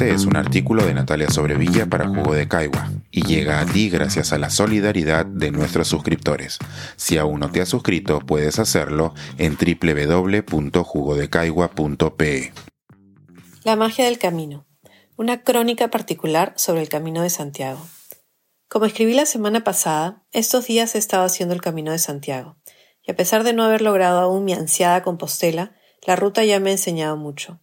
Este es un artículo de Natalia Sobrevilla para Jugo de Caigua y llega a ti gracias a la solidaridad de nuestros suscriptores. Si aún no te has suscrito, puedes hacerlo en www.jugodecaigua.pe. La magia del camino. Una crónica particular sobre el Camino de Santiago. Como escribí la semana pasada, estos días he estado haciendo el Camino de Santiago, y a pesar de no haber logrado aún mi ansiada Compostela, la ruta ya me ha enseñado mucho.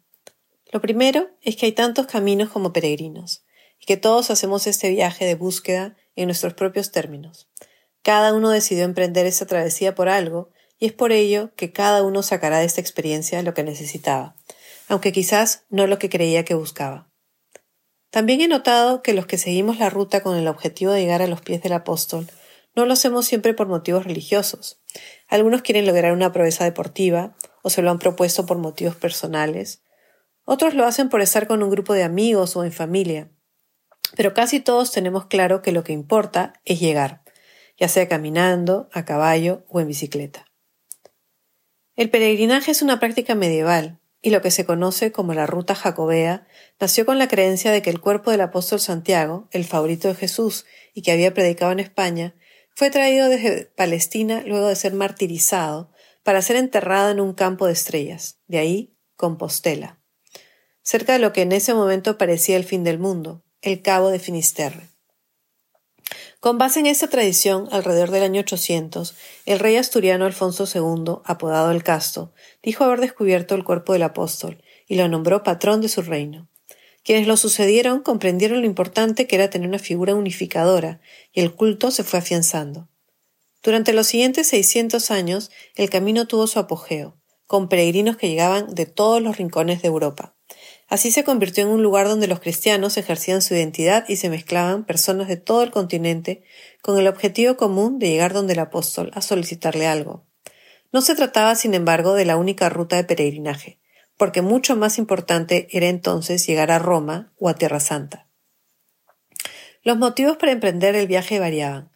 Lo primero es que hay tantos caminos como peregrinos, y que todos hacemos este viaje de búsqueda en nuestros propios términos. Cada uno decidió emprender esta travesía por algo, y es por ello que cada uno sacará de esta experiencia lo que necesitaba, aunque quizás no lo que creía que buscaba. También he notado que los que seguimos la ruta con el objetivo de llegar a los pies del apóstol no lo hacemos siempre por motivos religiosos. Algunos quieren lograr una proeza deportiva, o se lo han propuesto por motivos personales, otros lo hacen por estar con un grupo de amigos o en familia. Pero casi todos tenemos claro que lo que importa es llegar, ya sea caminando, a caballo o en bicicleta. El peregrinaje es una práctica medieval, y lo que se conoce como la ruta jacobea nació con la creencia de que el cuerpo del apóstol Santiago, el favorito de Jesús y que había predicado en España, fue traído desde Palestina luego de ser martirizado para ser enterrado en un campo de estrellas, de ahí Compostela cerca de lo que en ese momento parecía el fin del mundo, el Cabo de Finisterre. Con base en esta tradición, alrededor del año 800, el rey asturiano Alfonso II, apodado el Casto, dijo haber descubierto el cuerpo del apóstol y lo nombró patrón de su reino. Quienes lo sucedieron comprendieron lo importante que era tener una figura unificadora, y el culto se fue afianzando. Durante los siguientes 600 años, el camino tuvo su apogeo, con peregrinos que llegaban de todos los rincones de Europa. Así se convirtió en un lugar donde los cristianos ejercían su identidad y se mezclaban personas de todo el continente con el objetivo común de llegar donde el apóstol a solicitarle algo. No se trataba, sin embargo, de la única ruta de peregrinaje, porque mucho más importante era entonces llegar a Roma o a Tierra Santa. Los motivos para emprender el viaje variaban.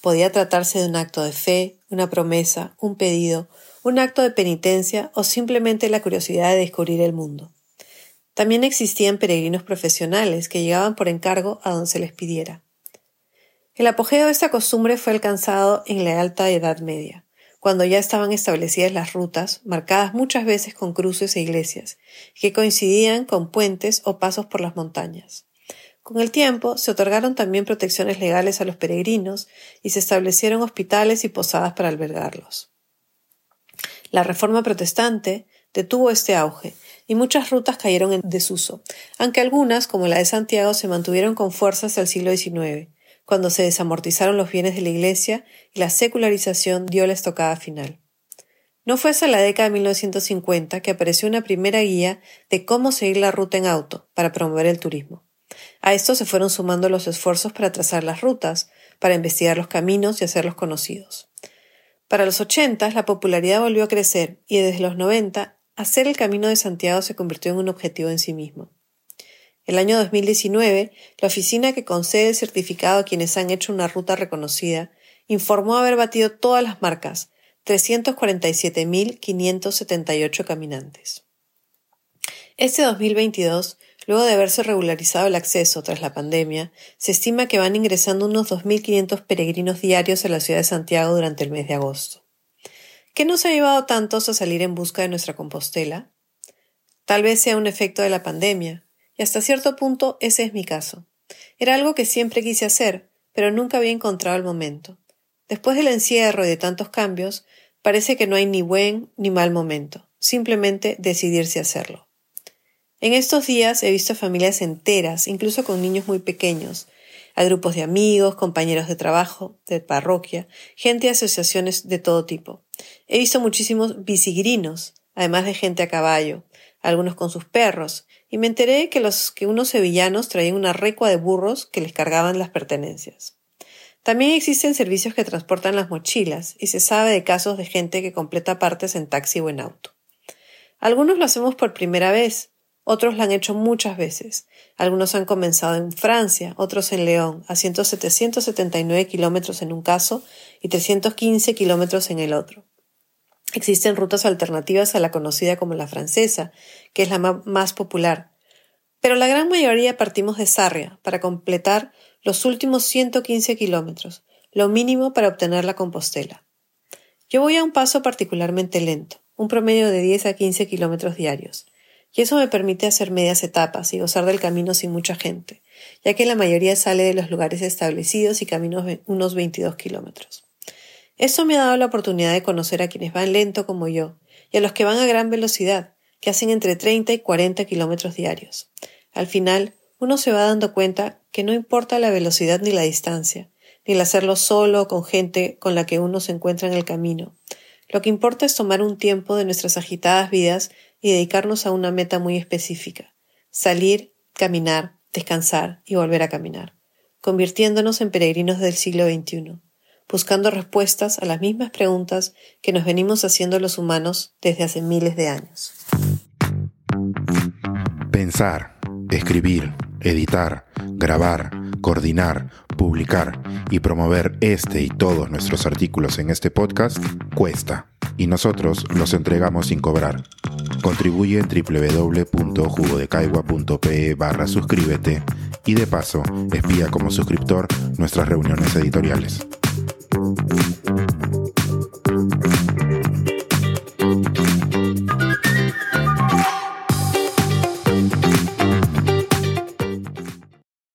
Podía tratarse de un acto de fe, una promesa, un pedido, un acto de penitencia o simplemente la curiosidad de descubrir el mundo. También existían peregrinos profesionales que llegaban por encargo a donde se les pidiera. El apogeo de esta costumbre fue alcanzado en la Alta Edad Media, cuando ya estaban establecidas las rutas, marcadas muchas veces con cruces e iglesias, que coincidían con puentes o pasos por las montañas. Con el tiempo se otorgaron también protecciones legales a los peregrinos y se establecieron hospitales y posadas para albergarlos. La Reforma Protestante detuvo este auge y muchas rutas cayeron en desuso, aunque algunas, como la de Santiago, se mantuvieron con fuerza hasta el siglo XIX, cuando se desamortizaron los bienes de la Iglesia y la secularización dio la estocada final. No fue hasta la década de 1950 que apareció una primera guía de cómo seguir la ruta en auto para promover el turismo. A esto se fueron sumando los esfuerzos para trazar las rutas, para investigar los caminos y hacerlos conocidos. Para los 80 la popularidad volvió a crecer y desde los 90 Hacer el Camino de Santiago se convirtió en un objetivo en sí mismo. El año 2019, la oficina que concede el certificado a quienes han hecho una ruta reconocida informó haber batido todas las marcas, 347.578 caminantes. Este 2022, luego de haberse regularizado el acceso tras la pandemia, se estima que van ingresando unos 2.500 peregrinos diarios a la ciudad de Santiago durante el mes de agosto. ¿Qué nos ha llevado tantos a salir en busca de nuestra Compostela? Tal vez sea un efecto de la pandemia, y hasta cierto punto ese es mi caso. Era algo que siempre quise hacer, pero nunca había encontrado el momento. Después del encierro y de tantos cambios, parece que no hay ni buen ni mal momento, simplemente decidirse a hacerlo. En estos días he visto familias enteras, incluso con niños muy pequeños, a grupos de amigos, compañeros de trabajo, de parroquia, gente de asociaciones de todo tipo. He visto muchísimos bisigrinos, además de gente a caballo, algunos con sus perros, y me enteré que los que unos sevillanos traían una recua de burros que les cargaban las pertenencias. También existen servicios que transportan las mochilas, y se sabe de casos de gente que completa partes en taxi o en auto. Algunos lo hacemos por primera vez, otros la han hecho muchas veces. Algunos han comenzado en Francia, otros en León, haciendo 779 kilómetros en un caso y 315 kilómetros en el otro. Existen rutas alternativas a la conocida como la francesa, que es la más popular. Pero la gran mayoría partimos de Sarria para completar los últimos 115 kilómetros, lo mínimo para obtener la Compostela. Yo voy a un paso particularmente lento, un promedio de 10 a 15 kilómetros diarios, y eso me permite hacer medias etapas y gozar del camino sin mucha gente, ya que la mayoría sale de los lugares establecidos y camino unos 22 kilómetros. Esto me ha dado la oportunidad de conocer a quienes van lento como yo y a los que van a gran velocidad, que hacen entre 30 y 40 kilómetros diarios. Al final, uno se va dando cuenta que no importa la velocidad ni la distancia, ni el hacerlo solo o con gente con la que uno se encuentra en el camino. Lo que importa es tomar un tiempo de nuestras agitadas vidas y dedicarnos a una meta muy específica. Salir, caminar, descansar y volver a caminar, convirtiéndonos en peregrinos del siglo XXI, buscando respuestas a las mismas preguntas que nos venimos haciendo los humanos desde hace miles de años. Pensar, escribir, editar, grabar, coordinar, publicar y promover este y todos nuestros artículos en este podcast cuesta y nosotros los entregamos sin cobrar. Contribuye en www.jugodecaigua.pe barra suscríbete y de paso espía como suscriptor nuestras reuniones editoriales. Thank you.